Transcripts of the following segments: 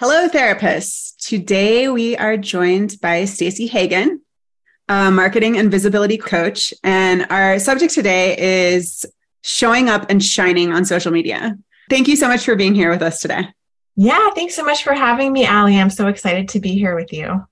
Hello, therapists. Today we are joined by Stacey Hagen, a marketing and visibility coach, and our subject today is showing up and shining on social media. Thank you so much for being here with us today. Yeah, thanks so much for having me, Allie. I'm so excited to be here with you.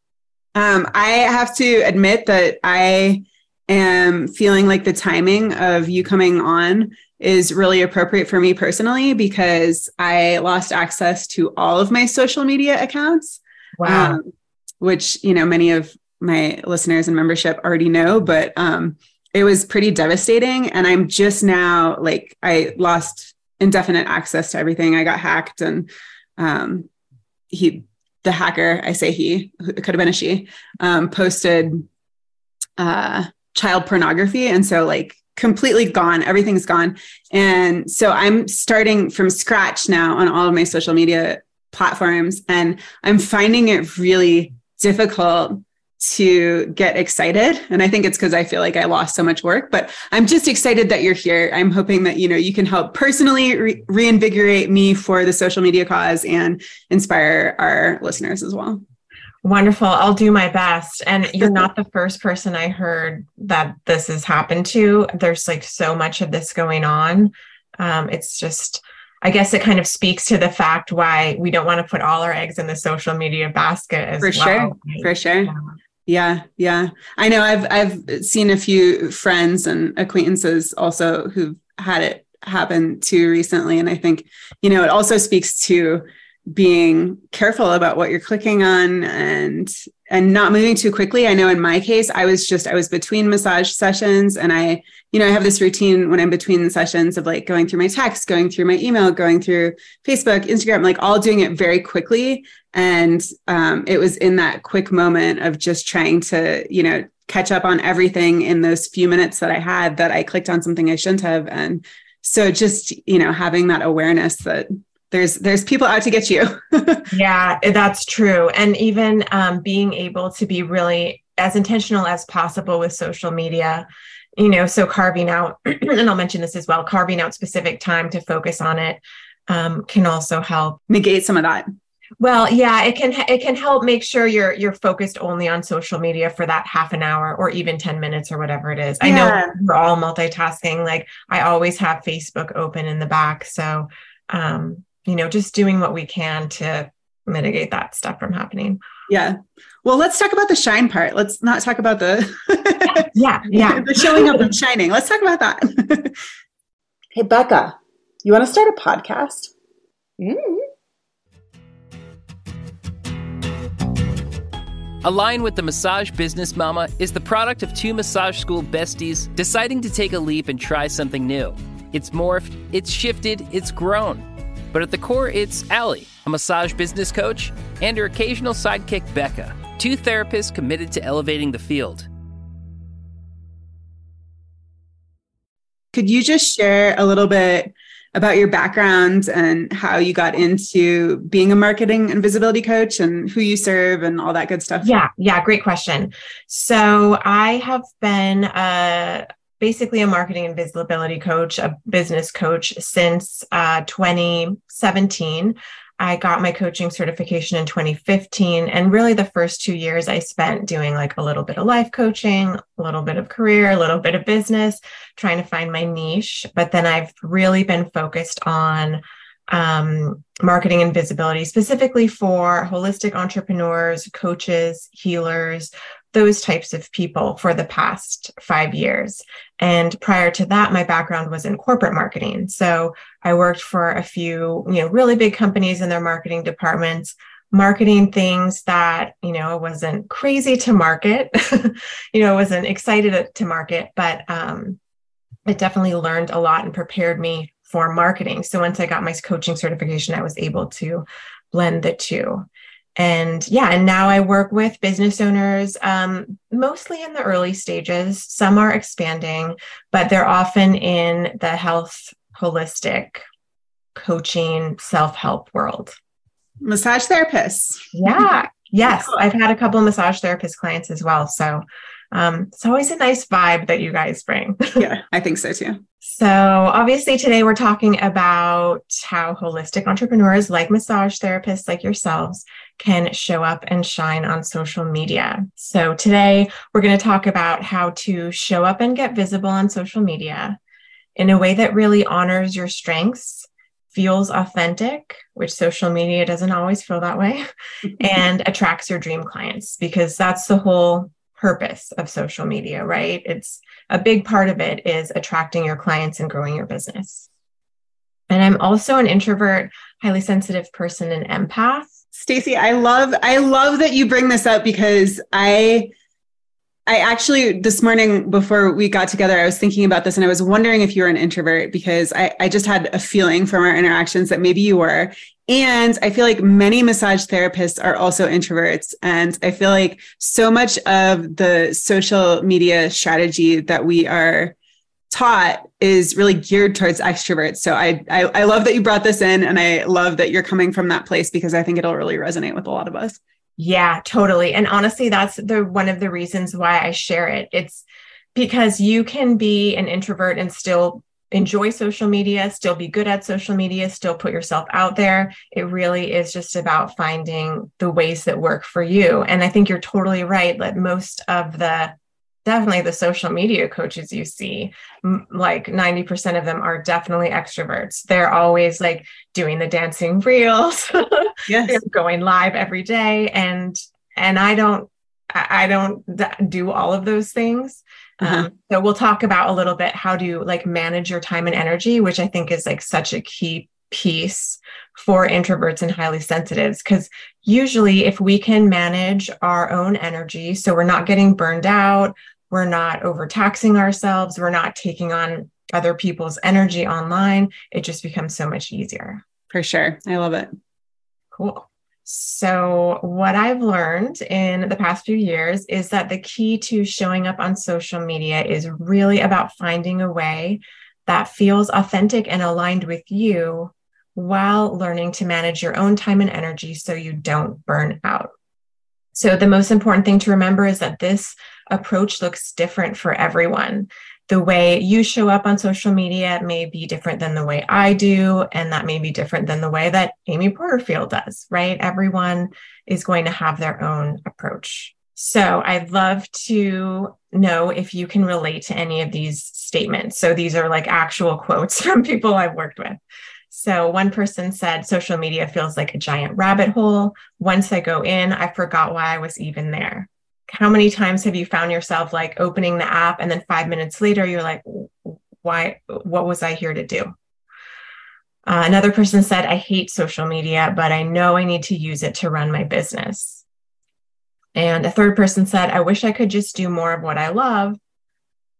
Um, I have to admit that I am feeling like the timing of you coming on is really appropriate for me personally because I lost access to all of my social media accounts. Wow. Um, which, you know, many of my listeners and membership already know, but um, it was pretty devastating. And I'm just now like, I lost indefinite access to everything. I got hacked and um, he, the hacker, I say he, it could have been a she, um, posted uh, child pornography. And so, like, completely gone. Everything's gone. And so I'm starting from scratch now on all of my social media platforms. And I'm finding it really difficult to get excited and i think it's because i feel like i lost so much work but i'm just excited that you're here i'm hoping that you know you can help personally re- reinvigorate me for the social media cause and inspire our listeners as well Wonderful. I'll do my best. And you're not the first person I heard that this has happened to. There's like so much of this going on. Um, it's just, I guess it kind of speaks to the fact why we don't want to put all our eggs in the social media basket as For well. sure. For sure. Yeah. Yeah, yeah. I know I've I've seen a few friends and acquaintances also who've had it happen too recently. And I think, you know, it also speaks to being careful about what you're clicking on and and not moving too quickly. I know in my case i was just i was between massage sessions and i you know i have this routine when i'm between sessions of like going through my text going through my email going through facebook instagram like all doing it very quickly. And um, it was in that quick moment of just trying to you know catch up on everything in those few minutes that i had that i clicked on something i shouldn't have. And so just you know having that awareness that there's there's people out to get you. Yeah that's true. And even um, being able to be really as intentional as possible with social media you know so carving out and i'll mention this as well carving out specific time to focus on it um, can also help. Negate some of that. Well yeah it can it can help make sure you're you're focused only on social media for that half an hour or even 10 minutes or whatever it is. Yeah. i know we're all multitasking. Like i always have facebook open in the back. So um you know, just doing what we can to mitigate that stuff from happening. Yeah. Well, let's talk about the shine part. Let's not talk about the yeah, yeah, the showing up and shining. Let's talk about that. hey, Becca, you want to start a podcast? Mm-hmm. Align with the Massage Business Mama is the product of two massage school besties deciding to take a leap and try something new. It's morphed, it's shifted, it's grown. But at the core, it's Allie, a massage business coach, and her occasional sidekick, Becca, two therapists committed to elevating the field. Could you just share a little bit about your background and how you got into being a marketing and visibility coach and who you serve and all that good stuff? Yeah, yeah, great question. So I have been a, basically a marketing and visibility coach, a business coach since uh, 2017. I got my coaching certification in 2015. And really, the first two years I spent doing like a little bit of life coaching, a little bit of career, a little bit of business, trying to find my niche. But then I've really been focused on um, marketing and visibility, specifically for holistic entrepreneurs, coaches, healers, those types of people for the past five years. And prior to that, my background was in corporate marketing. So I worked for a few, you know, really big companies in their marketing departments, marketing things that, you know, wasn't crazy to market, you know, wasn't excited to market, but um, it definitely learned a lot and prepared me for marketing. So once I got my coaching certification, I was able to blend the two and yeah and now i work with business owners um, mostly in the early stages. Some are expanding but they're often in the health holistic coaching self-help world. Massage therapists. Yeah. Yes. I've had a couple massage therapist clients as well. So Um, it's always a nice vibe that you guys bring. yeah, I think so too. So, obviously, today we're talking about how holistic entrepreneurs like massage therapists like yourselves can show up and shine on social media. So, today we're going to talk about how to show up and get visible on social media in a way that really honors your strengths, feels authentic, which social media doesn't always feel that way, and attracts your dream clients because that's the whole purpose of social media, right? It's a big part of it is attracting your clients and growing your business. And I'm also an introvert, highly sensitive person and empath. Stacey, I love I love that you bring this up because I I actually this morning before we got together, I was thinking about this and I was wondering if you were an introvert because I, I just had a feeling from our interactions that maybe you were. And I feel like many massage therapists are also introverts. And I feel like so much of the social media strategy that we are taught is really geared towards extroverts. So I, I, I love that you brought this in and I love that you're coming from that place because I think it'll really resonate with a lot of us. Yeah, totally. And honestly, that's the one of the reasons why I share it. It's because you can be an introvert and still enjoy social media, still be good at social media, still put yourself out there. It really is just about finding the ways that work for you. And I think you're totally right that most of the definitely the social media coaches you see like 90% of them are definitely extroverts they're always like doing the dancing reels yes. going live every day and and i don't i don't do all of those things uh-huh. Um, so we'll talk about a little bit how to like manage your time and energy, which I think is like such a key piece for introverts and highly sensitives. Because usually, if we can manage our own energy, so we're not getting burned out, we're not overtaxing ourselves, we're not taking on other people's energy online, it just becomes so much easier. For sure. I love it. Cool. So, what I've learned in the past few years is that the key to showing up on social media is really about finding a way that feels authentic and aligned with you while learning to manage your own time and energy so you don't burn out. So, the most important thing to remember is that this approach looks different for everyone the way you show up on social media may be different than the way I do, and that may be different than the way that Amy Porterfield does, right? Everyone is going to have their own approach. So I'd love to know if you can relate to any of these statements. So these are like actual quotes from people I've worked with. So one person said, social media feels like a giant rabbit hole. Once I go in, I forgot why I was even there. How many times have you found yourself like opening the app and then five minutes later you're like why what was i here to do? Uh, another person said i hate social media but i know i need to use it to run my business. And a third person said i wish i could just do more of what i love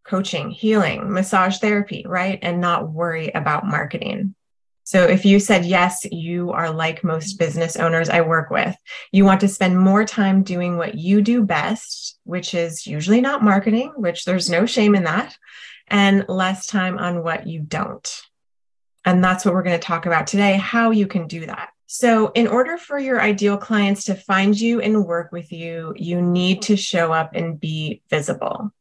coaching healing massage therapy right? And not worry about marketing so if you said yes, you are like most business owners I work with. You want to spend more time doing what you do best, which is usually not marketing, which there's no shame in that, and less time on what you don't. And that's what we're going to talk about today how you can do that. So, in order for your ideal clients to find you and work with you, you need to show up and be visible.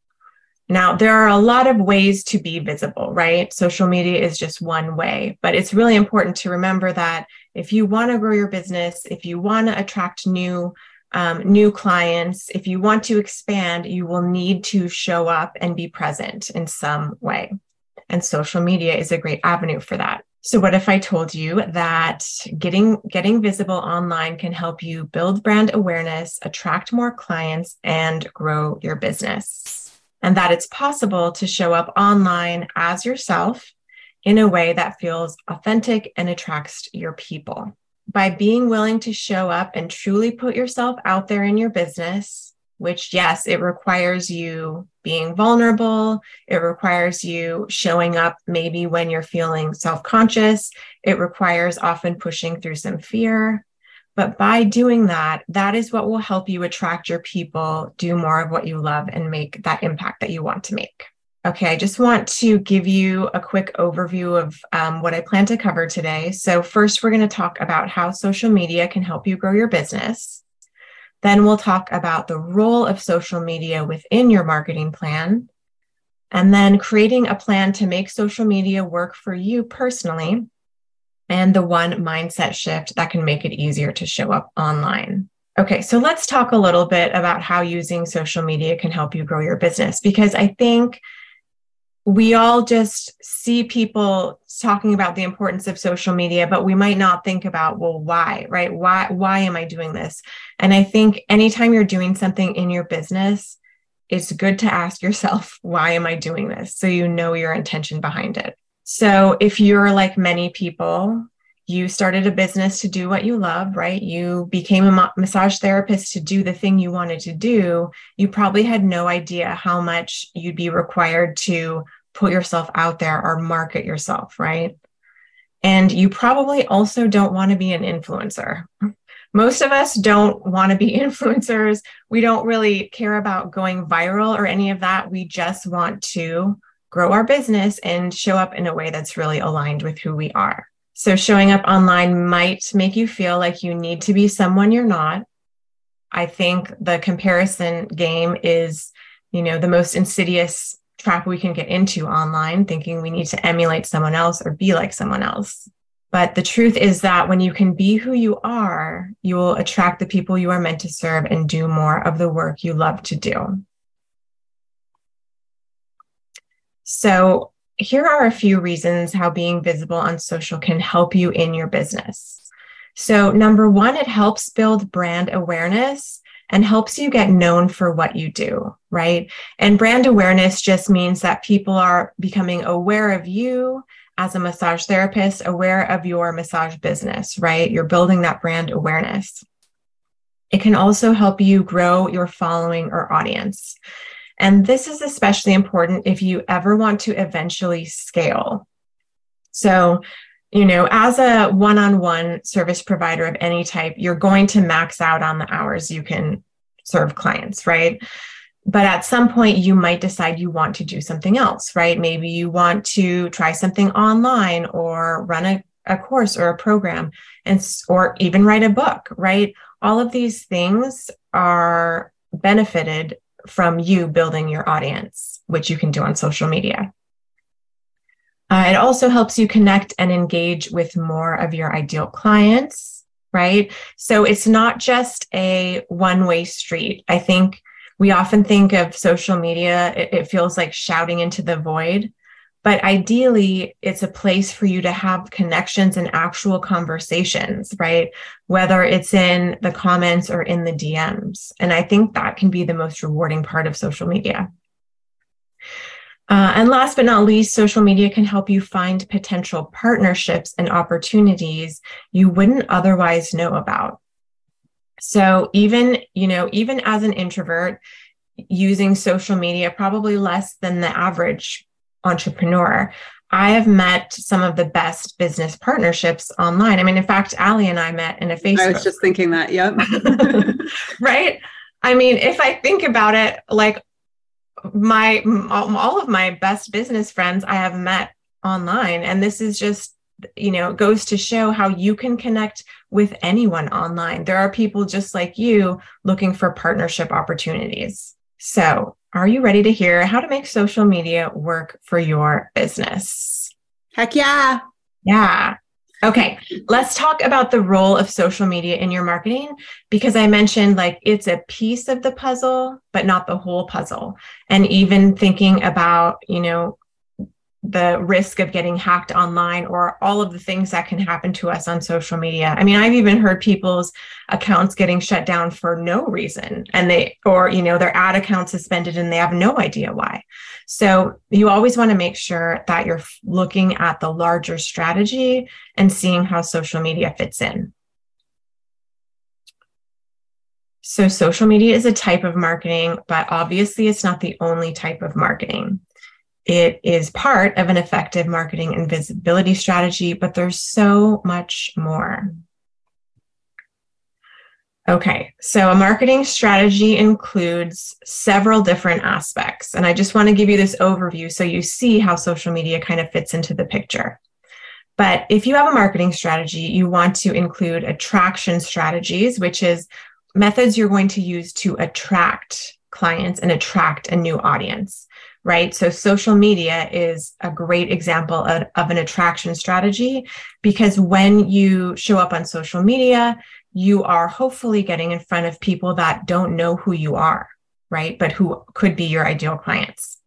Now, there are a lot of ways to be visible, right? Social media is just one way, but it's really important to remember that if you want to grow your business, if you want to attract new um, new clients, if you want to expand, you will need to show up and be present in some way. And social media is a great avenue for that. So what if I told you that getting getting visible online can help you build brand awareness, attract more clients and grow your business? And that it's possible to show up online as yourself in a way that feels authentic and attracts your people. By being willing to show up and truly put yourself out there in your business, which, yes, it requires you being vulnerable. It requires you showing up maybe when you're feeling self conscious. It requires often pushing through some fear. But by doing that, that is what will help you attract your people, do more of what you love, and make that impact that you want to make. Okay, I just want to give you a quick overview of um, what I plan to cover today. So, first, we're going to talk about how social media can help you grow your business. Then we'll talk about the role of social media within your marketing plan. And then creating a plan to make social media work for you personally and the one mindset shift that can make it easier to show up online. Okay, so let's talk a little bit about how using social media can help you grow your business because I think we all just see people talking about the importance of social media but we might not think about well why right? Why why am i doing this? And i think anytime you're doing something in your business it's good to ask yourself why am i doing this? So you know your intention behind it so if you're like many people you started a business to do what you love, right? You became a massage therapist to do the thing you wanted to do. You probably had no idea how much you'd be required to put yourself out there or market yourself, right? And you probably also don't want to be an influencer. Most of us don't want to be influencers. We don't really care about going viral or any of that. We just want to grow our business and show up in a way that's really aligned with who we are. So, showing up online might make you feel like you need to be someone you're not. I think the comparison game is, you know, the most insidious trap we can get into online, thinking we need to emulate someone else or be like someone else. But the truth is that when you can be who you are, you will attract the people you are meant to serve and do more of the work you love to do. So, here are a few reasons how being visible on social can help you in your business. So, number one, it helps build brand awareness and helps you get known for what you do, right? And brand awareness just means that people are becoming aware of you as a massage therapist, aware of your massage business, right? You're building that brand awareness. It can also help you grow your following or audience. And this is especially important if you ever want to eventually scale. So, you know, as a one on one service provider of any type, you're going to max out on the hours you can serve clients, right? But at some point, you might decide you want to do something else, right? Maybe you want to try something online or run a, a course or a program and or even write a book, right? All of these things are benefited from you building your audience, which you can do on social media. Uh, it also helps you connect and engage with more of your ideal clients, right? So it's not just a one way street. I think we often think of social media, it, it feels like shouting into the void. But ideally, it's a place for you to have connections and actual conversations, right? Whether it's in the comments or in the DMs. And I think that can be the most rewarding part of social media. Uh, and last but not least, social media can help you find potential partnerships and opportunities you wouldn't otherwise know about. So even, you know, even as an introvert, using social media probably less than the average entrepreneur, I have met some of the best business partnerships online. I mean, in fact, Allie and I met in a Facebook. I was just thinking that. Yep. right. I mean, if I think about it, like my all of my best business friends I have met online and this is just you know goes to show how you can connect with anyone online there are people just like you looking for partnership opportunities so are you ready to hear how to make social media work for your business? Heck yeah. Yeah. Okay, let's talk about the role of social media in your marketing because I mentioned like it's a piece of the puzzle, but not the whole puzzle. And even thinking about, you know, the risk of getting hacked online or all of the things that can happen to us on social media. I mean, I've even heard people's accounts getting shut down for no reason and they, or, you know, their ad account suspended and they have no idea why. So you always want to make sure that you're looking at the larger strategy and seeing how social media fits in. So social media is a type of marketing, but obviously it's not the only type of marketing. It is part of an effective marketing and visibility strategy, but there's so much more. Okay, so a marketing strategy includes several different aspects. And I just want to give you this overview so you see how social media kind of fits into the picture. But if you have a marketing strategy, you want to include attraction strategies, which is methods you're going to use to attract clients and attract a new audience, right? So social media is a great example of, of an attraction strategy because when you show up on social media, you are hopefully getting in front of people that don't know who you are, right? But who could be your ideal clients.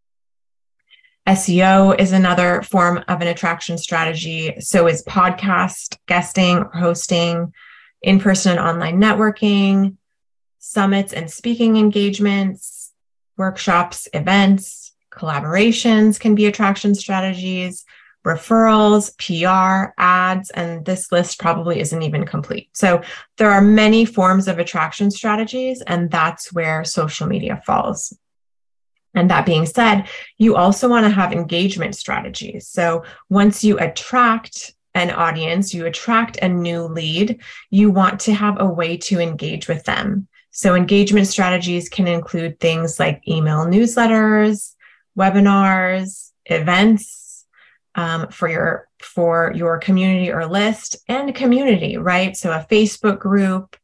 SEO is another form of an attraction strategy. So is podcast, guesting, hosting, in person and online networking, summits and speaking engagements, workshops, events, collaborations can be attraction strategies, referrals, PR, ads, and this list probably isn't even complete. So there are many forms of attraction strategies, and that's where social media falls. And that being said, you also want to have engagement strategies. So once you attract an audience, you attract a new lead, you want to have a way to engage with them. So engagement strategies can include things like email newsletters, webinars, events um, for your for your community or list and community, right? So a Facebook group,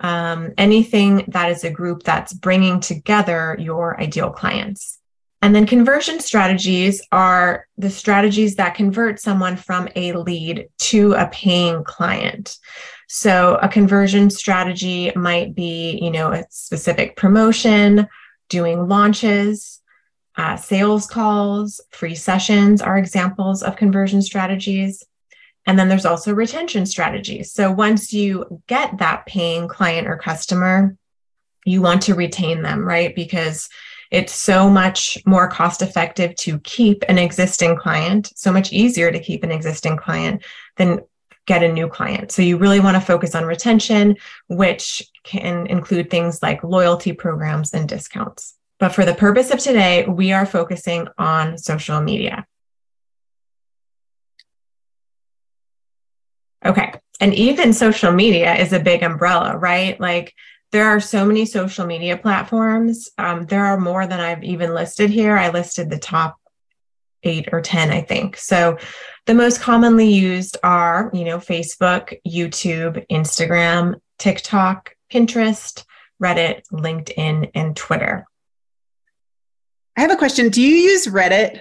um, anything that is a group that's bringing together your ideal clients. And then conversion strategies are the strategies that convert someone from a lead to a paying client. So a conversion strategy might be, you know, a specific promotion, doing launches, uh, sales calls, free sessions are examples of conversion strategies. And then there's also retention strategies. So once you get that paying client or customer, you want to retain them, right? Because it's so much more cost effective to keep an existing client, so much easier to keep an existing client than get a new client. So you really want to focus on retention, which can include things like loyalty programs and discounts. But for the purpose of today, we are focusing on social media. Okay. And even social media is a big umbrella, right? Like there are so many social media platforms. Um, there are more than I've even listed here. I listed the top eight or 10, I think. So the most commonly used are, you know, Facebook, YouTube, Instagram, TikTok, Pinterest, Reddit, LinkedIn, and Twitter. I have a question. Do you use Reddit?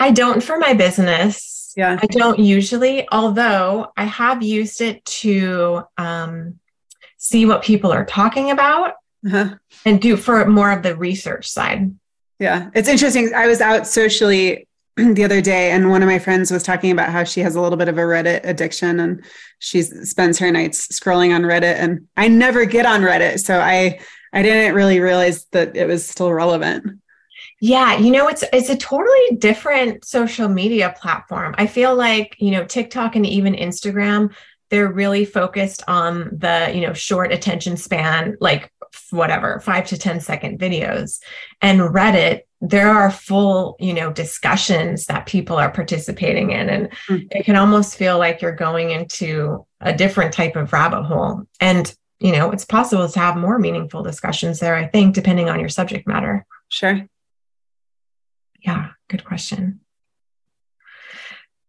I don't for my business. Yeah. I don't usually, although I have used it to um, see what people are talking about uh-huh. and do for more of the research side. Yeah. It's interesting. I was out socially the other day and one of my friends was talking about how she has a little bit of a Reddit addiction and she spends her nights scrolling on Reddit and I never get on Reddit so I I didn't really realize that it was still relevant. Yeah, you know, it's it's a totally different social media platform. I feel like, you know, TikTok and even Instagram, they're really focused on the, you know, short attention span, like whatever, 5 to 10 second videos. And Reddit, there are full, you know, discussions that people are participating in and mm-hmm. it can almost feel like you're going into a different type of rabbit hole. And, you know, it's possible to have more meaningful discussions there, I think, depending on your subject matter. Sure. Yeah, good question.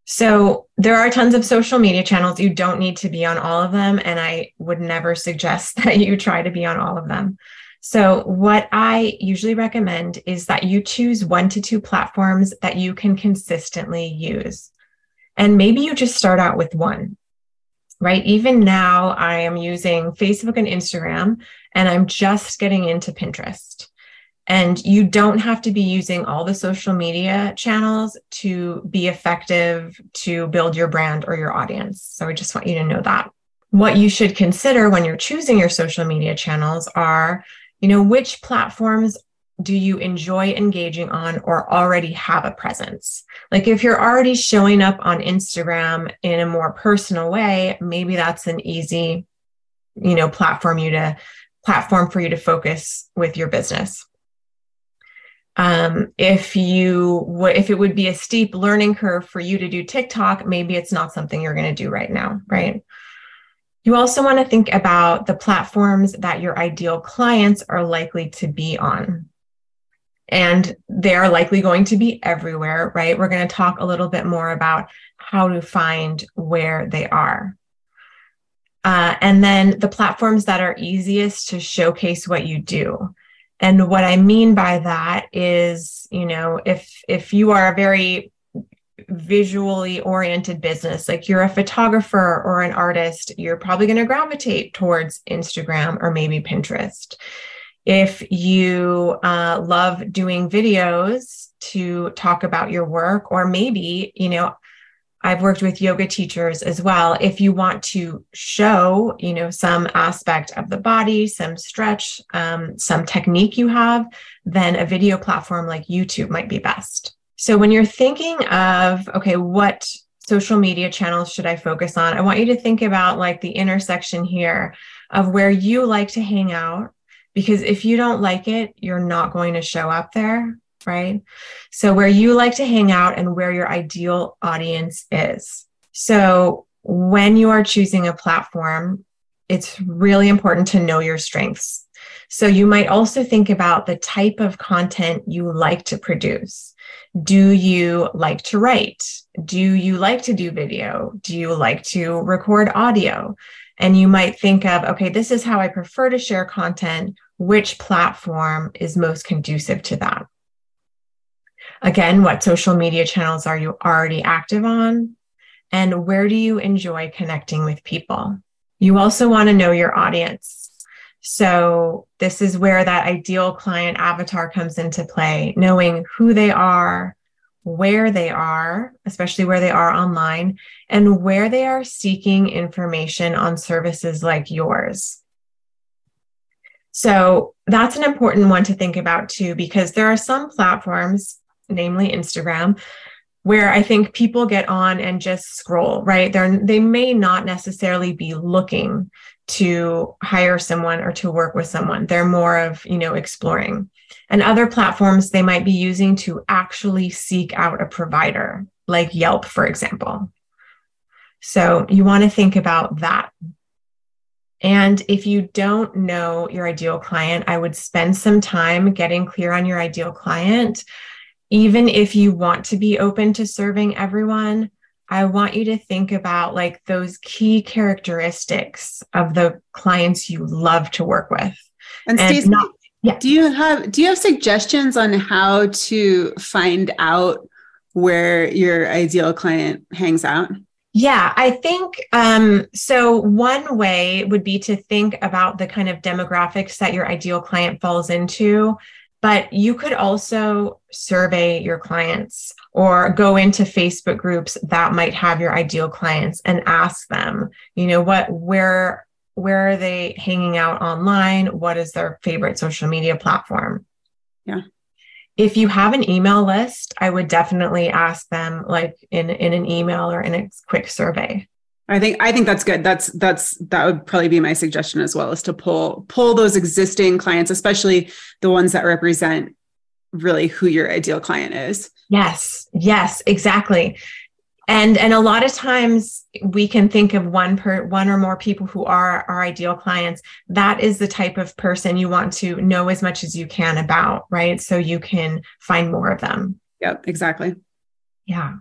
So there are tons of social media channels. You don't need to be on all of them. And I would never suggest that you try to be on all of them. So, what I usually recommend is that you choose one to two platforms that you can consistently use. And maybe you just start out with one, right? Even now, I am using Facebook and Instagram, and I'm just getting into Pinterest. And you don't have to be using all the social media channels to be effective to build your brand or your audience. So I just want you to know that. What you should consider when you're choosing your social media channels are, you know, which platforms do you enjoy engaging on or already have a presence? Like if you're already showing up on Instagram in a more personal way, maybe that's an easy, you know, platform you to platform for you to focus with your business. Um, if you would if it would be a steep learning curve for you to do tiktok maybe it's not something you're going to do right now right? You also want to think about the platforms that your ideal clients are likely to be on and they're likely going to be everywhere right we're going to talk a little bit more about how to find where they are Uh, and then the platforms that are easiest to showcase what you do. And what I mean by that is, you know, if if you are a very visually oriented business, like you're a photographer or an artist, you're probably going to gravitate towards Instagram or maybe Pinterest. If you uh, love doing videos to talk about your work, or maybe, you know, I've worked with yoga teachers as well. If you want to show, you know, some aspect of the body, some stretch, um, some technique you have, then a video platform like YouTube might be best. So when you're thinking of, okay, what social media channels should I focus on? I want you to think about like the intersection here of where you like to hang out. Because if you don't like it, you're not going to show up there, right? So where you like to hang out and where your ideal audience is. So when you are choosing a platform, it's really important to know your strengths. So you might also think about the type of content you like to produce. Do you like to write? Do you like to do video? Do you like to record audio? And you might think of, okay, this is how I prefer to share content. Which platform is most conducive to that? Again, what social media channels are you already active on? And where do you enjoy connecting with people? You also want to know your audience. So this is where that ideal client avatar comes into play, knowing who they are, where they are, especially where they are online, and where they are seeking information on services like yours. So that's an important one to think about too, because there are some platforms, namely Instagram, where I think people get on and just scroll, right? They're, they may not necessarily be looking to hire someone or to work with someone. They're more of, you know, exploring. And other platforms they might be using to actually seek out a provider, like Yelp, for example. So you want to think about that. And if you don't know your ideal client, I would spend some time getting clear on your ideal client. Even if you want to be open to serving everyone, I want you to think about like those key characteristics of the clients you love to work with. And, and Stacey, yeah. do you have do you have suggestions on how to find out where your ideal client hangs out? Yeah, I think um, so. One way would be to think about the kind of demographics that your ideal client falls into but you could also survey your clients or go into Facebook groups that might have your ideal clients and ask them, you know, what, where, where are they hanging out online? What is their favorite social media platform? Yeah. If you have an email list, I would definitely ask them like in, in an email or in a quick survey. I think I think that's good. That's that's that would probably be my suggestion as well is to pull pull those existing clients, especially the ones that represent really who your ideal client is. Yes. Yes, exactly. And and a lot of times we can think of one per one or more people who are our ideal clients. That is the type of person you want to know as much as you can about, right? So you can find more of them. Yep, exactly. Yeah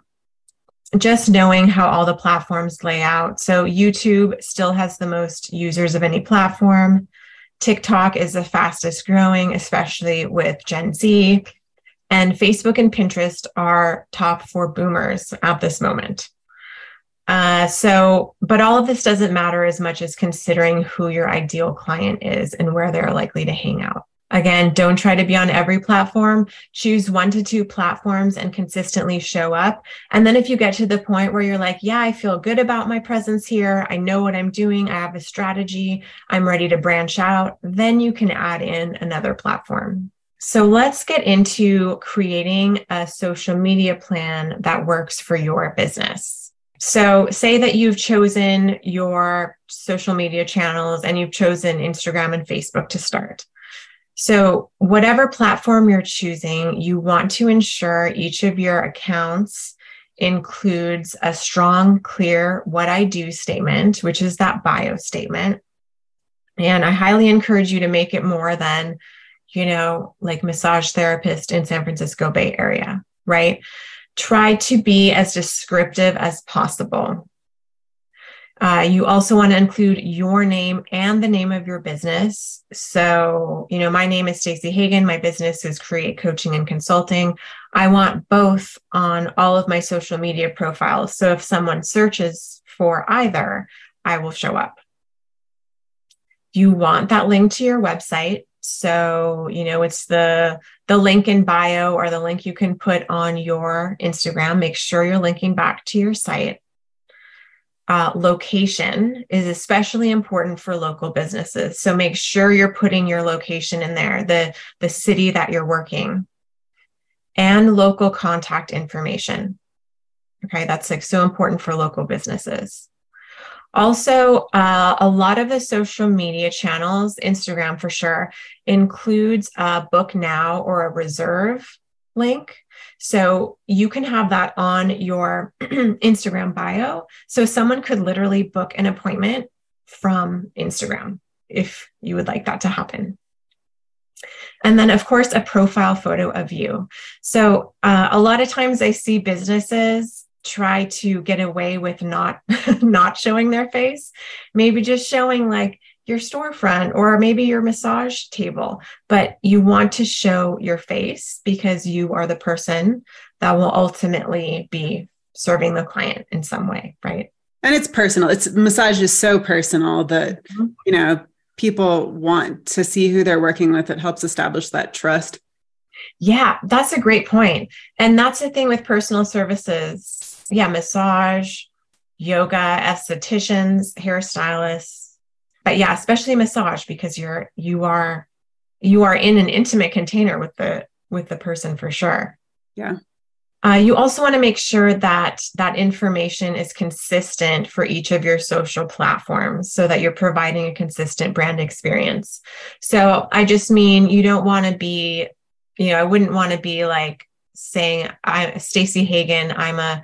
just knowing how all the platforms lay out. So YouTube still has the most users of any platform. TikTok is the fastest growing, especially with Gen Z. And Facebook and Pinterest are top for boomers at this moment. Uh, so, but all of this doesn't matter as much as considering who your ideal client is and where they're likely to hang out. Again, don't try to be on every platform. Choose one to two platforms and consistently show up. And then if you get to the point where you're like, yeah, I feel good about my presence here. I know what I'm doing. I have a strategy. I'm ready to branch out. Then you can add in another platform. So let's get into creating a social media plan that works for your business. So, say that you've chosen your social media channels and you've chosen Instagram and Facebook to start. So, whatever platform you're choosing, you want to ensure each of your accounts includes a strong, clear what I do statement, which is that bio statement. And I highly encourage you to make it more than, you know, like massage therapist in San Francisco Bay Area, right? Try to be as descriptive as possible. Uh, you also want to include your name and the name of your business. So, you know, my name is Stacey Hagen. My business is Create Coaching and Consulting. I want both on all of my social media profiles. So if someone searches for either, I will show up. You want that link to your website. So, you know, it's the the link in bio or the link you can put on your Instagram. Make sure you're linking back to your site uh, location is especially important for local businesses. So make sure you're putting your location in there, the, the city that you're working, and local contact information. Okay, that's like so important for local businesses. Also, uh, a lot of the social media channels, Instagram for sure, includes a book now or a reserve link. So you can have that on your Instagram bio. So someone could literally book an appointment from Instagram if you would like that to happen. And then, of course, a profile photo of you. So, uh, a lot of times I see businesses try to get away with not not showing their face, maybe just showing like your storefront or maybe your massage table, but you want to show your face because you are the person that will ultimately be serving the client in some way, right? And it's personal. It's massage is so personal that, mm-hmm. you know, people want to see who they're working with. It helps establish that trust. Yeah, that's a great point. And that's the thing with personal services. Yeah, massage, yoga, estheticians, hairstylists, but yeah especially massage because you're you are you are in an intimate container with the with the person for sure. Yeah. Uh, you also want to make sure that that information is consistent for each of your social platforms so that you're providing a consistent brand experience. So i just mean you don't want to be you know i wouldn't want to be like saying i'm stacey hagen i'm a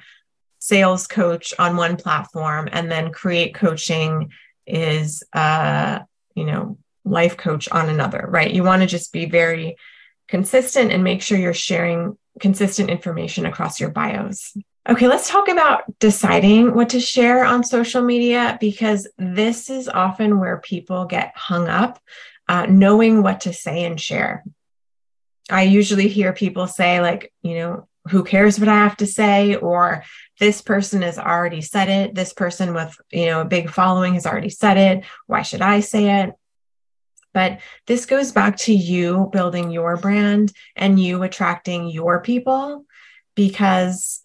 sales coach on one platform and then create coaching is uh you know life coach on another right? You want to just be very consistent and make sure you're sharing consistent information across your bios. Okay let's talk about deciding what to share on social media because this is often where people get hung up uh, knowing what to say and share. I usually hear people say like you know who cares what I have to say? Or this person has already said it. This person with, you know, a big following has already said it. Why should I say it? But this goes back to you building your brand and you attracting your people because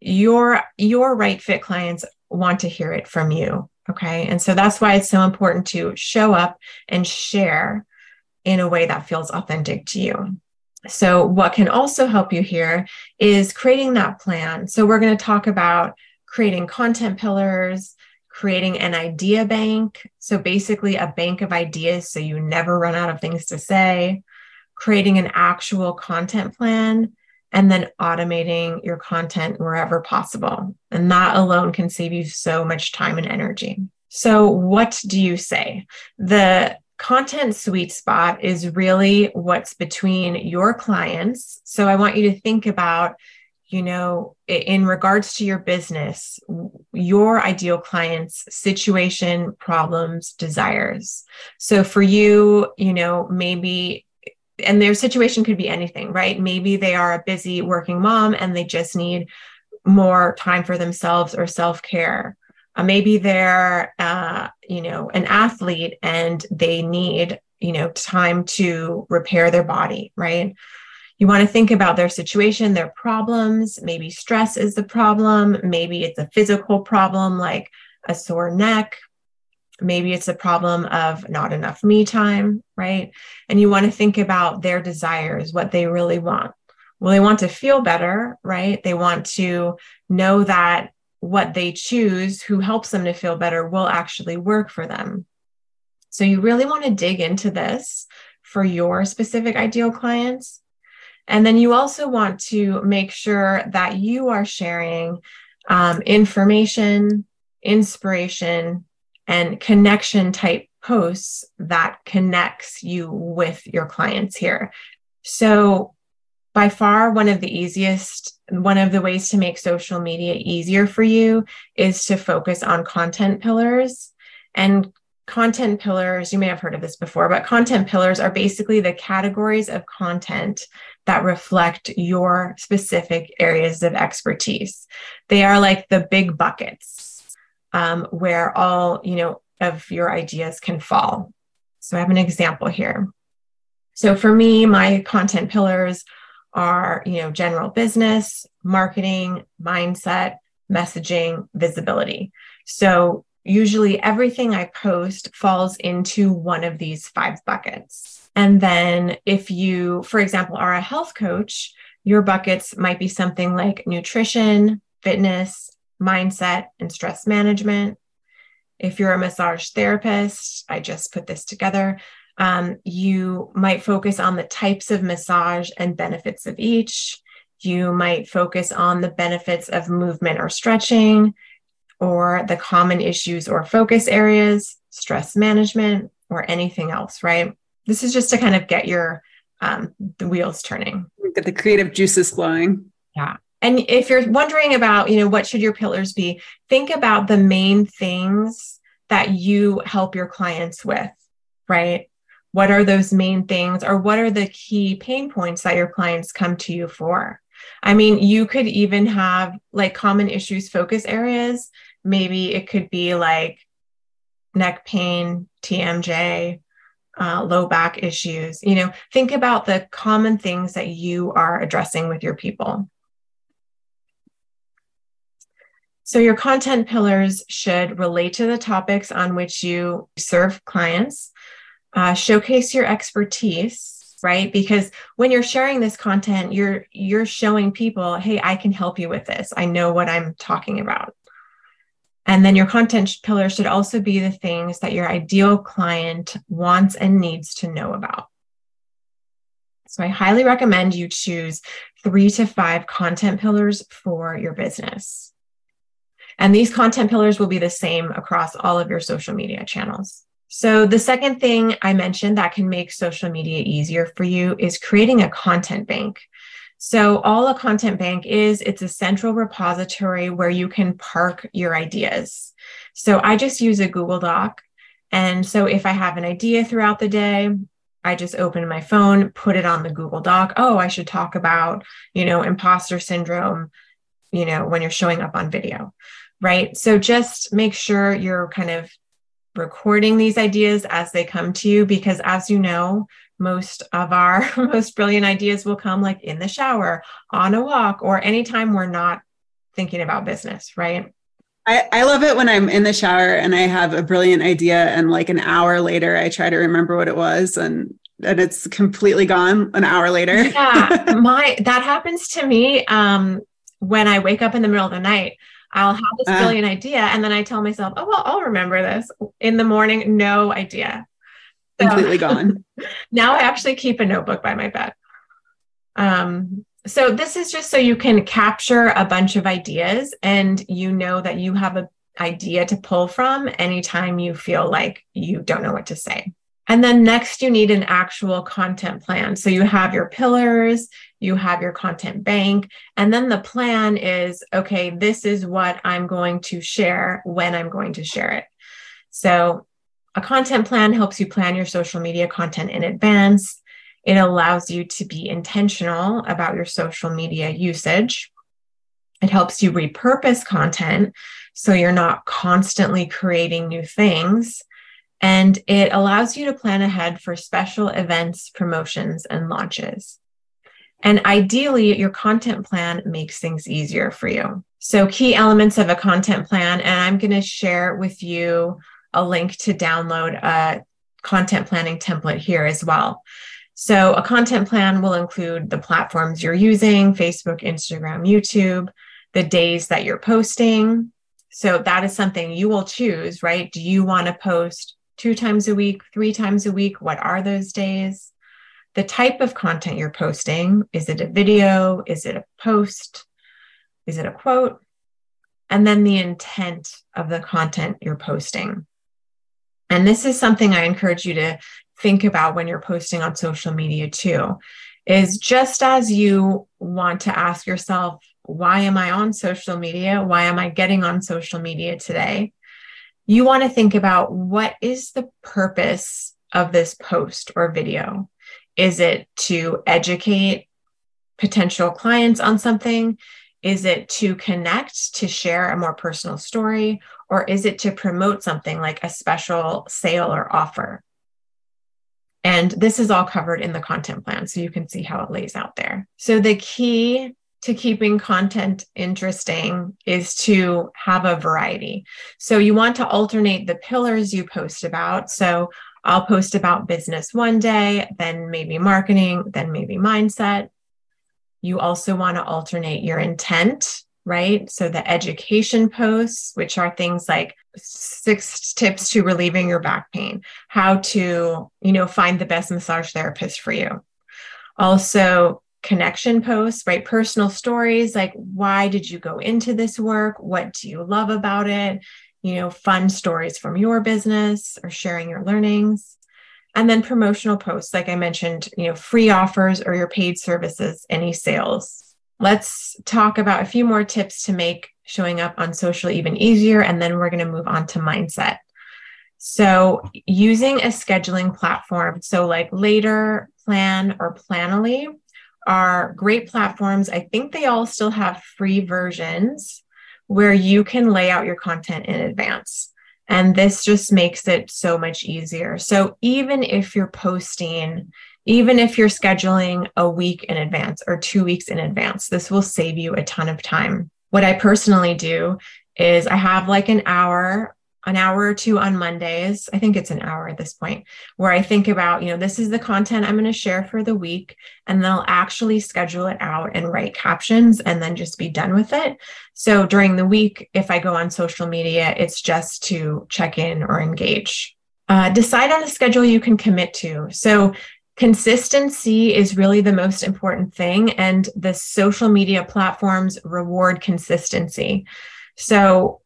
your your right fit clients want to hear it from you. Okay. And so that's why it's so important to show up and share in a way that feels authentic to you. So, what can also help you here is creating that plan. So, we're going to talk about creating content pillars, creating an idea bank. So, basically, a bank of ideas so you never run out of things to say, creating an actual content plan, and then automating your content wherever possible. And that alone can save you so much time and energy. So, what do you say? The content sweet spot is really what's between your clients. So I want you to think about, you know, in regards to your business, your ideal clients' situation, problems, desires. So for you, you know, maybe and their situation could be anything, right? Maybe they are a busy working mom and they just need more time for themselves or self care uh, maybe they're uh, you know an athlete and they need you know time to repair their body right? You want to think about their situation their problems. Maybe stress is the problem. Maybe it's a physical problem like a sore neck. Maybe it's a problem of not enough me time right? And you want to think about their desires what they really want. Well they want to feel better right? They want to know that what they choose, who helps them to feel better, will actually work for them. So you really want to dig into this for your specific ideal clients. And then you also want to make sure that you are sharing um, information, inspiration, and connection type posts that connects you with your clients here. So by far one of the easiest one of the ways to make social media easier for you is to focus on content pillars. And content pillars you may have heard of this before but content pillars are basically the categories of content that reflect your specific areas of expertise. They are like the big buckets um, where all you know of your ideas can fall. So i have an example here. So for me my content pillars are, you know, general business, marketing, mindset, messaging, visibility. So usually everything I post falls into one of these five buckets. And then if you, for example, are a health coach, your buckets might be something like nutrition, fitness, mindset, and stress management. If you're a massage therapist, I just put this together. Um, you might focus on the types of massage and benefits of each. You might focus on the benefits of movement or stretching, or the common issues or focus areas, stress management, or anything else, right? This is just to kind of get your um, the wheels turning. Get the creative juices flowing. Yeah. And if you're wondering about, you know, what should your pillars be, think about the main things that you help your clients with, right? What are those main things or what are the key pain points that your clients come to you for? I mean you could even have like common issues focus areas. Maybe it could be like neck pain tmj uh, low back issues. You know think about the common things that you are addressing with your people. So your content pillars should relate to the topics on which you serve clients uh, showcase your expertise right? Because when you're sharing this content you're you're showing people hey i can help you with this. I know what i'm talking about. And then your content pillar should also be the things that your ideal client wants and needs to know about. So i highly recommend you choose three to five content pillars for your business. And these content pillars will be the same across all of your social media channels so, the second thing I mentioned that can make social media easier for you is creating a content bank. So, all a content bank is, it's a central repository where you can park your ideas. So, I just use a Google Doc. And so, if I have an idea throughout the day, I just open my phone, put it on the Google Doc. Oh, I should talk about, you know, imposter syndrome, you know, when you're showing up on video, right? So just make sure you're kind of recording these ideas as they come to you because as you know most of our most brilliant ideas will come like in the shower on a walk or anytime we're not thinking about business right I, I love it when I'm in the shower and I have a brilliant idea and like an hour later I try to remember what it was and and it's completely gone an hour later. yeah, my that happens to me um when I wake up in the middle of the night. I'll have this uh, brilliant idea. And then I tell myself, oh, well, I'll remember this in the morning. No idea. So, completely gone. now I actually keep a notebook by my bed. Um, so this is just so you can capture a bunch of ideas and you know that you have an idea to pull from anytime you feel like you don't know what to say. And then next, you need an actual content plan. So you have your pillars, you have your content bank, and then the plan is okay, this is what I'm going to share when I'm going to share it. So a content plan helps you plan your social media content in advance. It allows you to be intentional about your social media usage. It helps you repurpose content so you're not constantly creating new things and it allows you to plan ahead for special events, promotions, and launches. And ideally, your content plan makes things easier for you. So, key elements of a content plan, and I'm going to share with you a link to download a content planning template here as well. So, a content plan will include the platforms you're using Facebook, Instagram, YouTube, the days that you're posting. So, that is something you will choose, right? Do you want to post two times a week, three times a week? What are those days? The type of content you're posting is it a video? Is it a post? Is it a quote? And then the intent of the content you're posting. And this is something I encourage you to think about when you're posting on social media too. is just as you want to ask yourself, why am I on social media? Why am I getting on social media today? You want to think about what is the purpose of this post or video? Is it to educate potential clients on something? Is it to connect, to share a more personal story? Or is it to promote something like a special sale or offer? And this is all covered in the content plan. So you can see how it lays out there. So the key to keeping content interesting is to have a variety. So you want to alternate the pillars you post about. So I'll post about business one day, then maybe marketing, then maybe mindset. You also want to alternate your intent, right? So the education posts, which are things like six tips to relieving your back pain, how to, you know, find the best massage therapist for you. Also, connection posts, right? Personal stories like why did you go into this work? What do you love about it? You know, fun stories from your business or sharing your learnings. And then promotional posts, like I mentioned, you know, free offers or your paid services, any sales. Let's talk about a few more tips to make showing up on social even easier. And then we're going to move on to mindset. So, using a scheduling platform, so like Later, Plan, or Planoly are great platforms. I think they all still have free versions where you can lay out your content in advance. And this just makes it so much easier. So even if you're posting, even if you're scheduling a week in advance or two weeks in advance, this will save you a ton of time. What I personally do is I have like an hour an hour or two on Mondays. I think it's an hour at this point where I think about, you know, this is the content I'm going to share for the week. And then I'll actually schedule it out and write captions and then just be done with it. So during the week, if I go on social media, it's just to check in or engage. Uh, decide on a schedule you can commit to. So consistency is really the most important thing. And the social media platforms reward consistency. So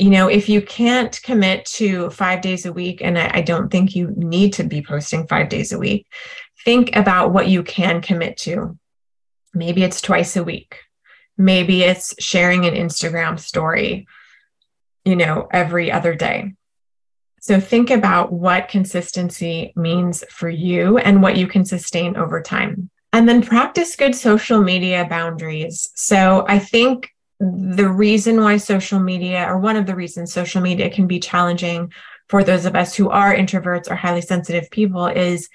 you know, if you can't commit to five days a week, and I, I, don't think you need to be posting five days a week, think about what you can commit to. Maybe it's twice a week. Maybe it's sharing an Instagram story, you know, every other day. So think about what consistency means for you and what you can sustain over time. And then practice good social media boundaries. So I think the reason why social media, or one of the reasons social media can be challenging for those of us who are introverts or highly sensitive people, is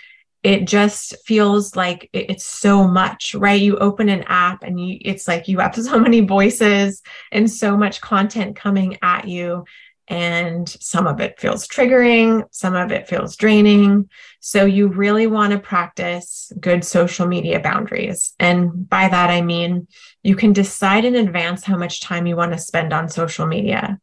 it just feels like it's so much, right? You open an app and you, it's like you have so many voices and so much content coming at you. And some of it feels triggering, some of it feels draining. So, you really want to practice good social media boundaries. And by that, I mean, you can decide in advance how much time you want to spend on social media.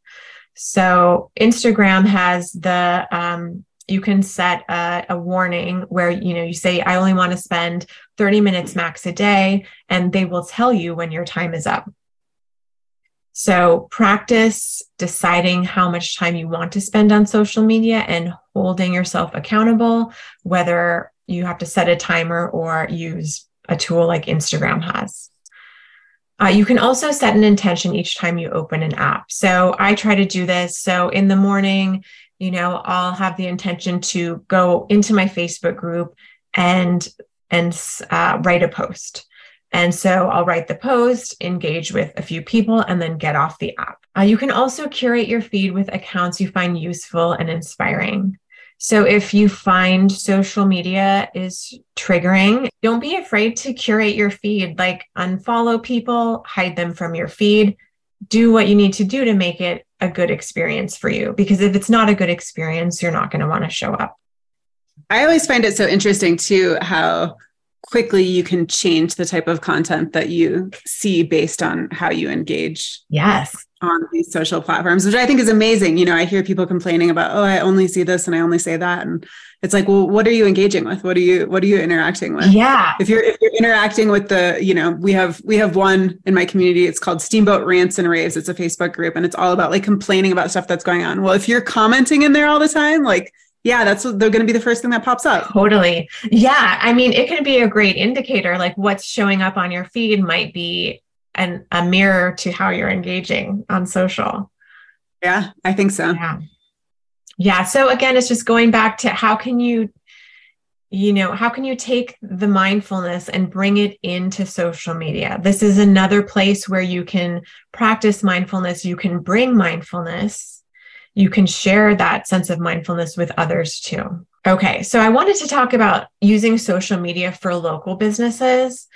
So, Instagram has the, um, you can set a, a, warning where you know you say i only want to spend 30 minutes max a day and they will tell you when your time is up so practice deciding how much time you want to spend on social media and holding yourself accountable, whether you have to set a timer or use a tool like Instagram has. Uh, you can also set an intention each time you open an app. So I try to do this. So in the morning, you know, I'll have the intention to go into my Facebook group and and uh, write a post. And so I'll write the post, engage with a few people, and then get off the app. Uh, you can also curate your feed with accounts you find useful and inspiring. So if you find social media is triggering, don't be afraid to curate your feed, like unfollow people, hide them from your feed, do what you need to do to make it a good experience for you. Because if it's not a good experience, you're not going to want to show up. I always find it so interesting too how quickly you can change the type of content that you see based on how you engage yes. on these social platforms which i think is amazing. You know i hear people complaining about oh i only see this and i only say that. And it's like well what are you engaging with? What are you what are you interacting with? Yeah. If you're if you're interacting with the you know we have we have one in my community. It's called steamboat rants and raves. It's a facebook group and it's all about like complaining about stuff that's going on. Well if you're commenting in there all the time like yeah, that's what they're going to be the first thing that pops up. Totally. Yeah. I mean, it can be a great indicator. Like what's showing up on your feed might be an, a mirror to how you're engaging on social. Yeah, I think so. Yeah. Yeah. So again, it's just going back to how can you, you know, how can you take the mindfulness and bring it into social media? This is another place where you can practice mindfulness. You can bring mindfulness you can share that sense of mindfulness with others too. Okay, so I wanted to talk about using social media for local businesses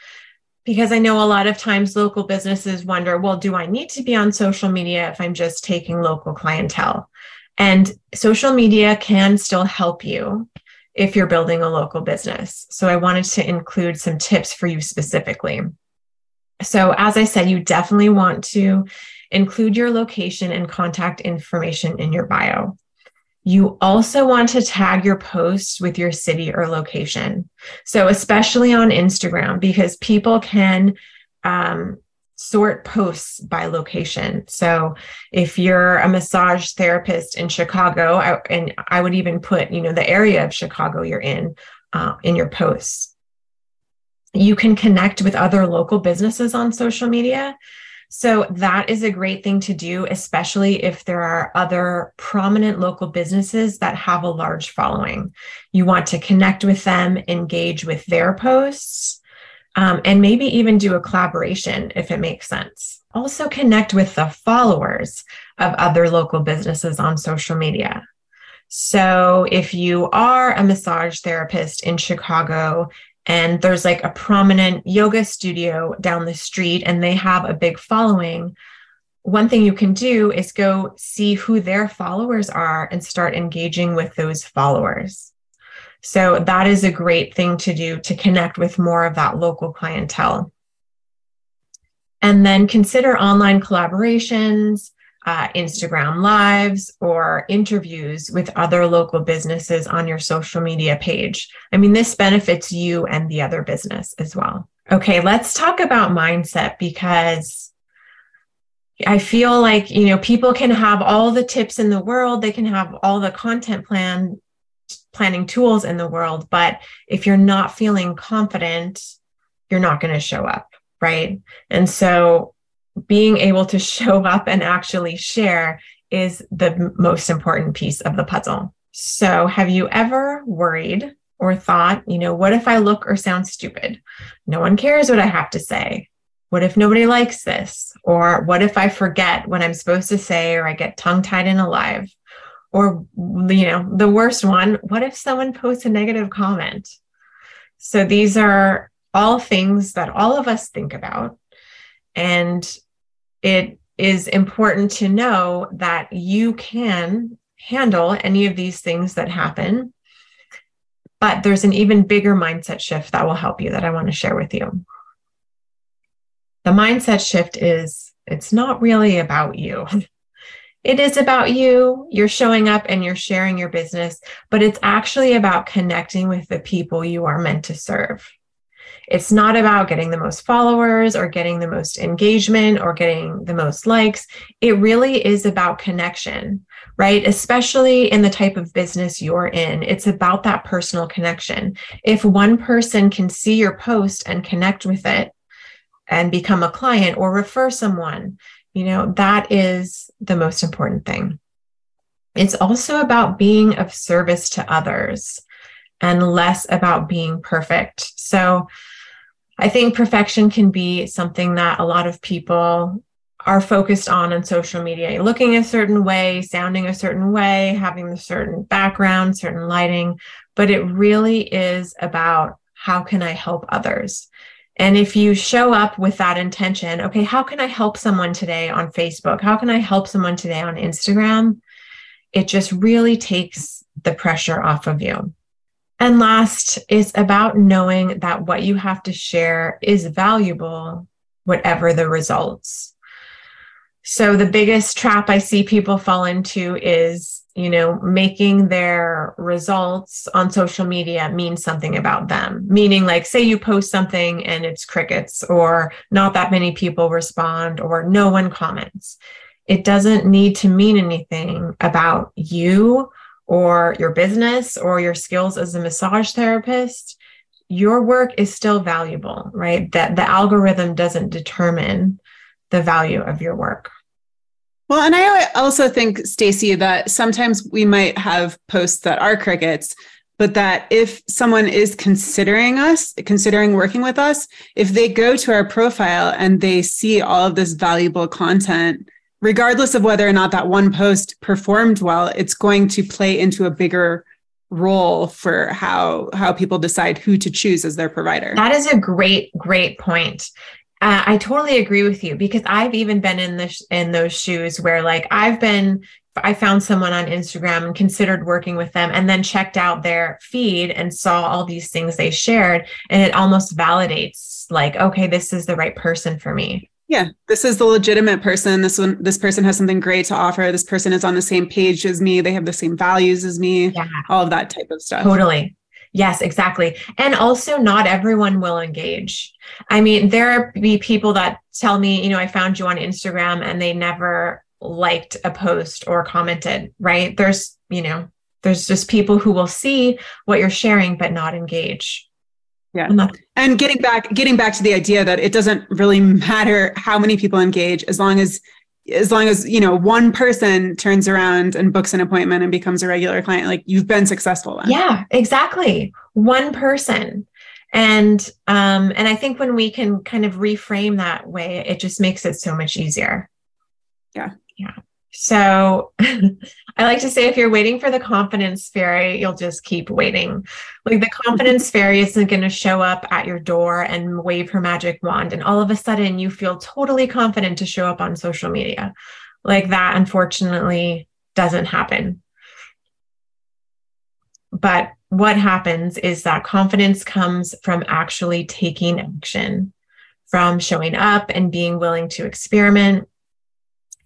because I know a lot of times local businesses wonder, well, do I need to be on social media if I'm just taking local clientele? And social media can still help you if you're building a local business. So I wanted to include some tips for you specifically. So, as I said, you definitely want to include your location and contact information in your bio. You also want to tag your posts with your city or location. So, especially on Instagram, because people can um, sort posts by location. So, if you're a massage therapist in Chicago, I, and I would even put, you know, the area of Chicago you're in uh, in your posts. You can connect with other local businesses on social media. So that is a great thing to do, especially if there are other prominent local businesses that have a large following. You want to connect with them, engage with their posts, um, and maybe even do a collaboration if it makes sense. Also, connect with the followers of other local businesses on social media. So, if you are a massage therapist in Chicago and there's like a prominent yoga studio down the street and they have a big following. One thing you can do is go see who their followers are and start engaging with those followers. So that is a great thing to do to connect with more of that local clientele. And then consider online collaborations uh, Instagram lives or interviews with other local businesses on your social media page. I mean, this benefits you and the other business as well. Okay, let's talk about mindset because I feel like, you know, people can have all the tips in the world, they can have all the content plan planning tools in the world, but if you're not feeling confident, you're not going to show up, right? And so being able to show up and actually share is the most important piece of the puzzle. So, have you ever worried or thought, you know, what if I look or sound stupid? No one cares what I have to say. What if nobody likes this? Or what if I forget what I'm supposed to say or I get tongue tied and alive? Or, you know, the worst one, what if someone posts a negative comment? So, these are all things that all of us think about. And it is important to know that you can handle any of these things that happen. But there's an even bigger mindset shift that will help you that I want to share with you. The mindset shift is it's not really about you. It is about you. You're showing up and you're sharing your business, but it's actually about connecting with the people you are meant to serve. It's not about getting the most followers or getting the most engagement or getting the most likes. It really is about connection, right? Especially in the type of business you're in. It's about that personal connection. If one person can see your post and connect with it and become a client or refer someone, you know, that is the most important thing. It's also about being of service to others and less about being perfect. So, I think perfection can be something that a lot of people are focused on on social media, looking a certain way, sounding a certain way, having a certain background, certain lighting, but it really is about how can I help others? And if you show up with that intention, okay, how can I help someone today on Facebook? How can I help someone today on Instagram? It just really takes the pressure off of you. And last is about knowing that what you have to share is valuable, whatever the results. So, the biggest trap I see people fall into is, you know, making their results on social media mean something about them. Meaning, like, say you post something and it's crickets, or not that many people respond, or no one comments. It doesn't need to mean anything about you or your business or your skills as a massage therapist, your work is still valuable, right? That the algorithm doesn't determine the value of your work. Well, and I also think, Stacey, that sometimes we might have posts that are crickets, but that if someone is considering us, considering working with us, if they go to our profile and they see all of this valuable content, regardless of whether or not that one post performed well, it's going to play into a bigger role for how how people decide who to choose as their provider. That is a great great point. Uh, I totally agree with you because I've even been in this in those shoes where like I've been I found someone on Instagram and considered working with them and then checked out their feed and saw all these things they shared and it almost validates like okay this is the right person for me. Yeah, this is the legitimate person. This one this person has something great to offer. This person is on the same page as me. They have the same values as me. Yeah. All of that type of stuff. Totally. Yes, exactly. And also, not everyone will engage. I mean, there be people that tell me, you know, I found you on Instagram and they never liked a post or commented, right? There's, you know, there's just people who will see what you're sharing but not engage. Yeah. And getting back getting back to the idea that it doesn't really matter how many people engage as long as as long as you know one person turns around and books an appointment and becomes a regular client like you've been successful then. yeah exactly. One person. And um and i think when we can kind of reframe that way it just makes it so much easier. Yeah. Yeah. So I like to say if you're waiting for the confidence fairy, you'll just keep waiting. Like the confidence fairy isn't going to show up at your door and wave her magic wand. And all of a sudden you feel totally confident to show up on social media. Like that, unfortunately, doesn't happen. But what happens is that confidence comes from actually taking action, from showing up and being willing to experiment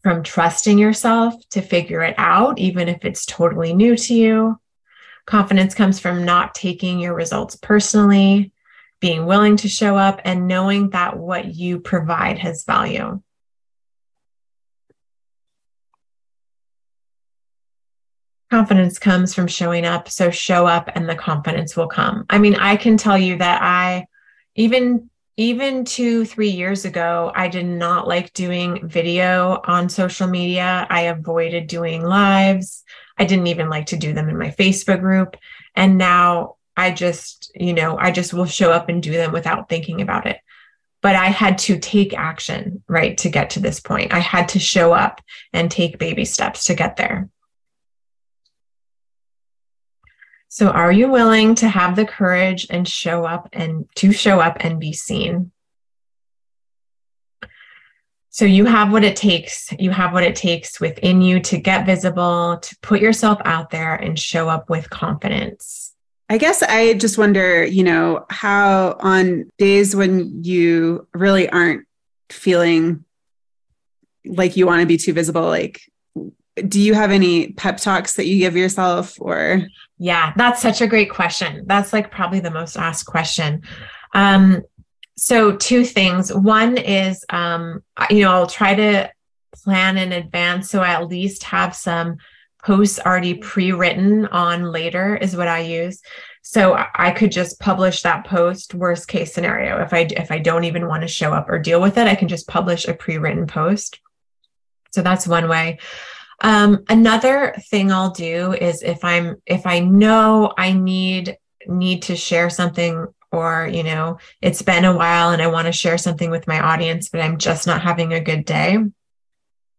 from trusting yourself to figure it out, even if it's totally new to you. Confidence comes from not taking your results personally, being willing to show up, and knowing that what you provide has value. Confidence comes from showing up. So show up and the confidence will come. I mean, I can tell you that I, even even two, three years ago, I did not like doing video on social media. I avoided doing lives. I didn't even like to do them in my Facebook group. And now I just, you know, I just will show up and do them without thinking about it. But I had to take action, right, to get to this point. I had to show up and take baby steps to get there. So are you willing to have the courage and show up and to show up and be seen? So you have what it takes. You have what it takes within you to get visible, to put yourself out there and show up with confidence. I guess I just wonder, you know, how on days when you really aren't feeling like you want to be too visible, like do you have any pep talks that you give yourself or yeah that's such a great question. That's like probably the most asked question. Um so two things. One is um you know i'll try to plan in advance so i at least have some posts already pre-written on later is what i use. So i could just publish that post worst case scenario. If i if i don't even want to show up or deal with it i can just publish a pre-written post. So that's one way um, another thing I'll do is if I'm if I know I need need to share something or you know it's been a while and I want to share something with my audience but I'm just not having a good day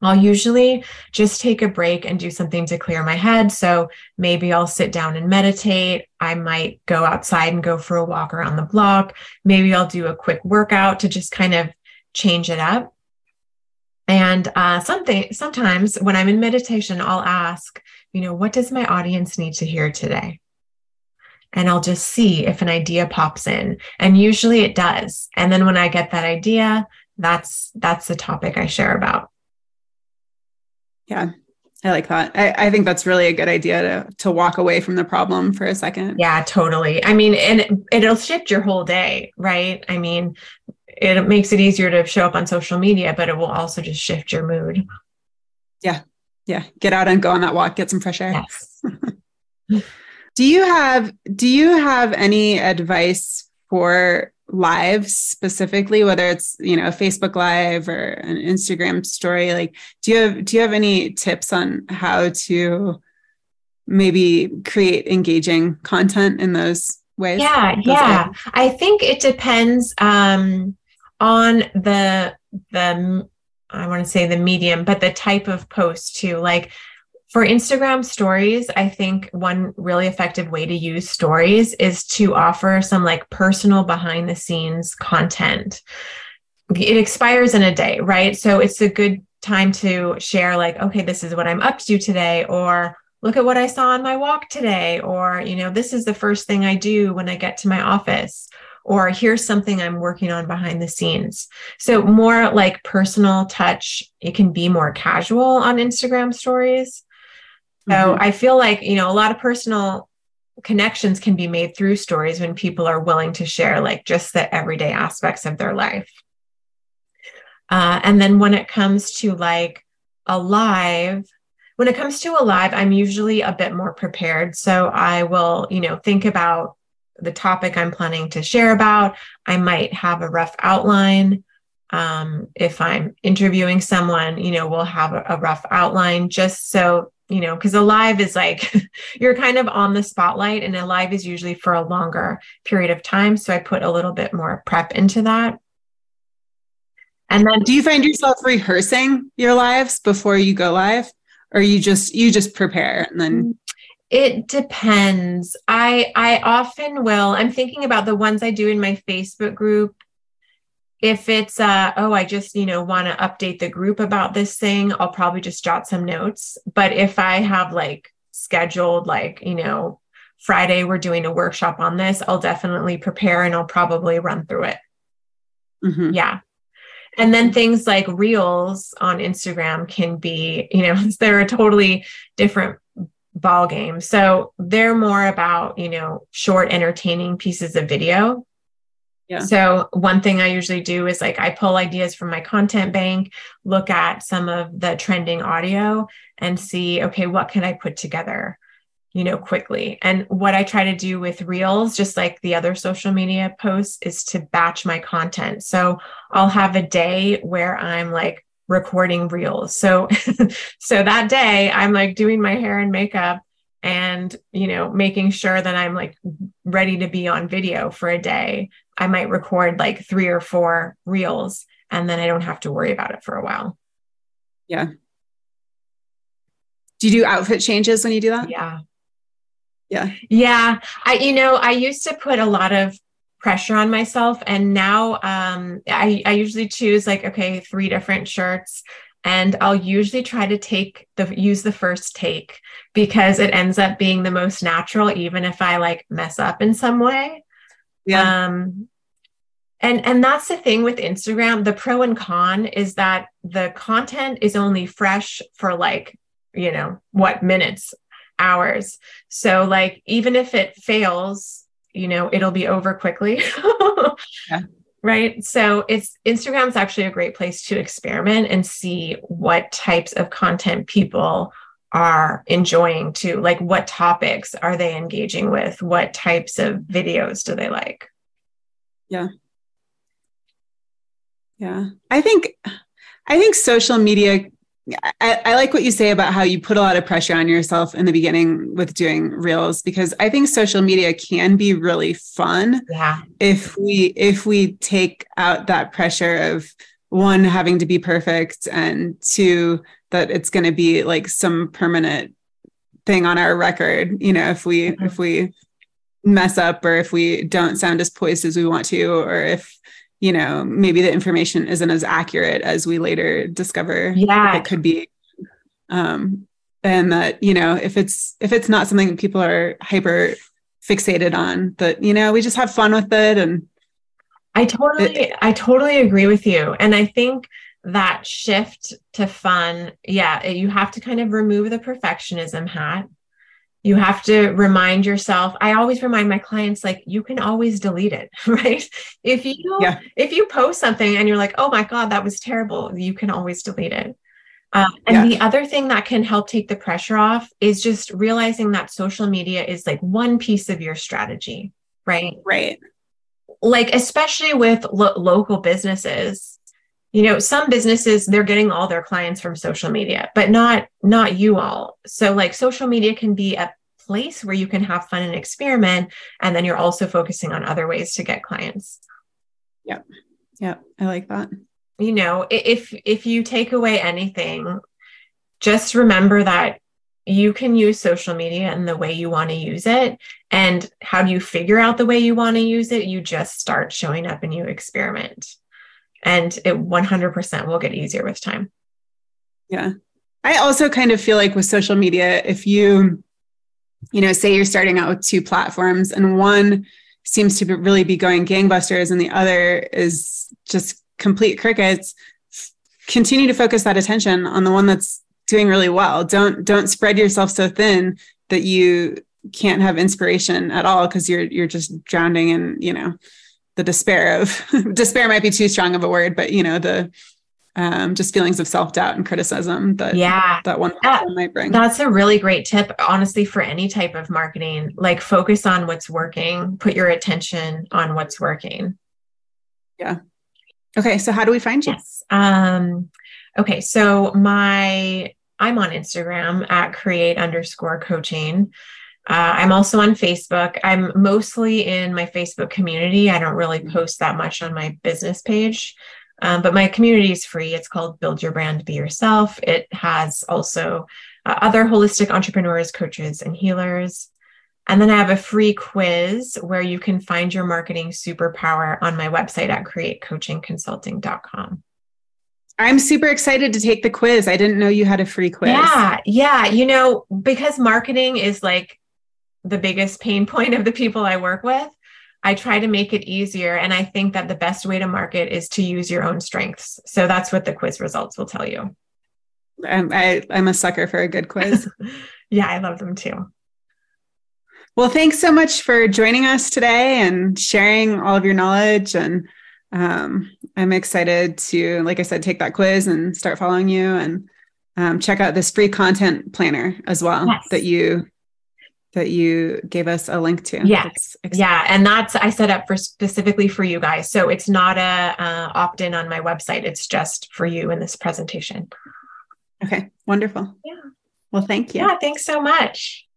I'll usually just take a break and do something to clear my head. So maybe I'll sit down and meditate. I might go outside and go for a walk around the block. Maybe I'll do a quick workout to just kind of change it up. And uh, something sometimes when I'm in meditation, I'll ask, you know, what does my audience need to hear today? And I'll just see if an idea pops in. And usually it does. And then when I get that idea, that's that's the topic I share about. Yeah. I like that. I, I think that's really a good idea to to walk away from the problem for a second. Yeah, totally. I mean, and it, it'll shift your whole day, right? I mean, it makes it easier to show up on social media, but it will also just shift your mood. Yeah. Yeah. Get out and go on that walk, get some fresh air. Yes. Do you have do you have any advice for lives specifically whether it's you know a facebook live or an instagram story like do you have do you have any tips on how to maybe create engaging content in those ways yeah those yeah ways? i think it depends um on the the i want to say the medium but the type of post too like for Instagram stories, I think one really effective way to use stories is to offer some like personal behind the scenes content. It expires in a day, right? So it's a good time to share, like, okay, this is what I'm up to today, or look at what I saw on my walk today, or, you know, this is the first thing I do when I get to my office, or here's something I'm working on behind the scenes. So more like personal touch, it can be more casual on Instagram stories. So mm-hmm. I feel like, you know, a lot of personal connections can be made through stories when people are willing to share like just the everyday aspects of their life. Uh, and then when it comes to like a live, when it comes to a live, I'm usually a bit more prepared. So I will, you know, think about the topic I'm planning to share about. I might have a rough outline. Um, if I'm interviewing someone, you know, we'll have a, a rough outline just so you know, because a live is like you're kind of on the spotlight, and a live is usually for a longer period of time. So I put a little bit more prep into that. And then do you find yourself rehearsing your lives before you go live? Or you just you just prepare and then it depends. I I often will. I'm thinking about the ones I do in my Facebook group if it's uh oh i just you know want to update the group about this thing i'll probably just jot some notes but if i have like scheduled like you know friday we're doing a workshop on this i'll definitely prepare and i'll probably run through it mm-hmm. yeah and then things like reels on instagram can be you know they're a totally different ball game so they're more about you know short entertaining pieces of video yeah. So one thing I usually do is like I pull ideas from my content bank, look at some of the trending audio and see, okay, what can I put together, you know, quickly. And what I try to do with reels, just like the other social media posts, is to batch my content. So I'll have a day where I'm like recording reels. So so that day I'm like doing my hair and makeup and you know making sure that i'm like ready to be on video for a day I might record like three or four reels and then I don't have to worry about it for a while. Yeah. Do you do outfit changes when you do that? Yeah. Yeah. Yeah. I, you know, I used to put a lot of pressure on myself and now um, I, I usually choose like, okay, three different shirts and I'll usually try to take the use the first take because it ends up being the most natural, even if I like mess up in some way. Yeah. Um, and and that's the thing with Instagram. The pro and con is that the content is only fresh for like, you know, what minutes, hours. So like even if it fails, you know, it'll be over quickly. yeah. Right. So it's Instagram's actually a great place to experiment and see what types of content people are enjoying too like what topics are they engaging with what types of videos do they like yeah yeah i think i think social media I, I, like what you say about how you put a lot of pressure on yourself in the beginning with doing reels because I think social media can be really fun. Yeah. If we if we take out that pressure of one having to be perfect and two that it's going to be like some permanent thing on our record you know if we mm-hmm. if we mess up or if we don't sound as poised as we want to or if you know maybe the information isn't as accurate as we later discover yeah. it could be. Um and that you know if it's if it's not something that people are hyper fixated on that you know we just have fun with it and i totally it, i totally agree with you. And i think that shift to fun, yeah, you have to kind of remove the perfectionism hat. You have to remind yourself. I always remind my clients like you can always delete it, right? If you yeah. if you post something and you're like, "Oh my god, that was terrible," you can always delete it. Uh, and yeah. the other thing that can help take the pressure off is just realizing that social media is like one piece of your strategy, right? Right. Like, especially with lo- local businesses, you know some businesses they're getting all their clients from social media but not not you all. So like social media can be a place where you can have fun and experiment and then you're also focusing on other ways to get clients. Yep. Yep. I like that. You know if if you take away anything just remember that you can use social media in the way you want to use it. And how do you figure out the way you want to use it? You just start showing up and you experiment and it 100% will get easier with time. Yeah. I also kind of feel like with social media, if you, you know, say you're starting out with two platforms and one seems to really be going gangbusters and the other is just complete crickets, continue to focus that attention on the one that's doing really well. Don't don't spread yourself so thin that you can't have inspiration at all because you're you're just drowning in, you know, the despair of despair might be too strong of a word, but you know, the um, just feelings of self-doubt and criticism that yeah that one that, might bring. That's a really great tip, honestly, for any type of marketing. Like focus on what's working, put your attention on what's working. Yeah. Okay. So how do we find you? Yes. Um, okay. So my I'm on Instagram at create underscore coaching. Uh, I'm also on Facebook. I'm mostly in my Facebook community. I don't really mm-hmm. post that much on my business page, um, but my community is free. It's called Build Your Brand, Be Yourself. It has also uh, other holistic entrepreneurs, coaches, and healers. And then I have a free quiz where you can find your marketing superpower on my website at createcoachingconsulting.com. I'm super excited to take the quiz. I didn't know you had a free quiz. Yeah. Yeah. You know, because marketing is like the biggest pain point of the people I work with. I try to make it easier. And I think that the best way to market is to use your own strengths. So that's what the quiz results will tell you. I'm, I, am a sucker for a good quiz. yeah, I love them too. Well, thanks so much for joining us today and sharing all of your knowledge. And um, I'm excited to, like I said, take that quiz and start following you and um, check out this free content planner as well yes. that you that you gave us a link to. Yes. Yeah. And that's, I set up for specifically for you guys. So it's not a uh, opt in on my website. It's just for you in this presentation. Okay. Wonderful. Yeah. Well, thank you. Yeah. Thanks so much.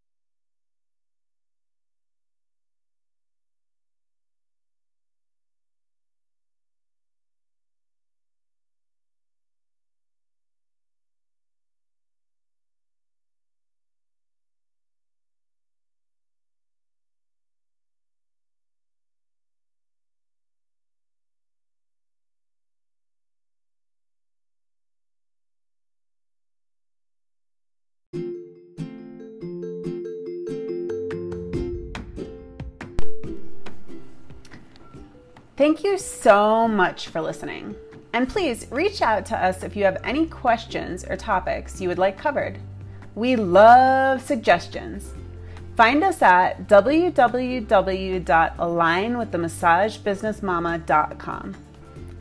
Thank you so much for listening. And please reach out to us if you have any questions or topics you would like covered. We love suggestions. Find us at www.alignwiththemassagebusinessmama.com.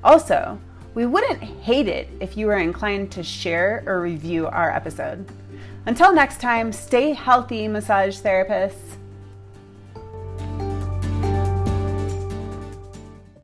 Also, we wouldn't hate it if you were inclined to share or review our episode. Until next time, stay healthy, massage therapists.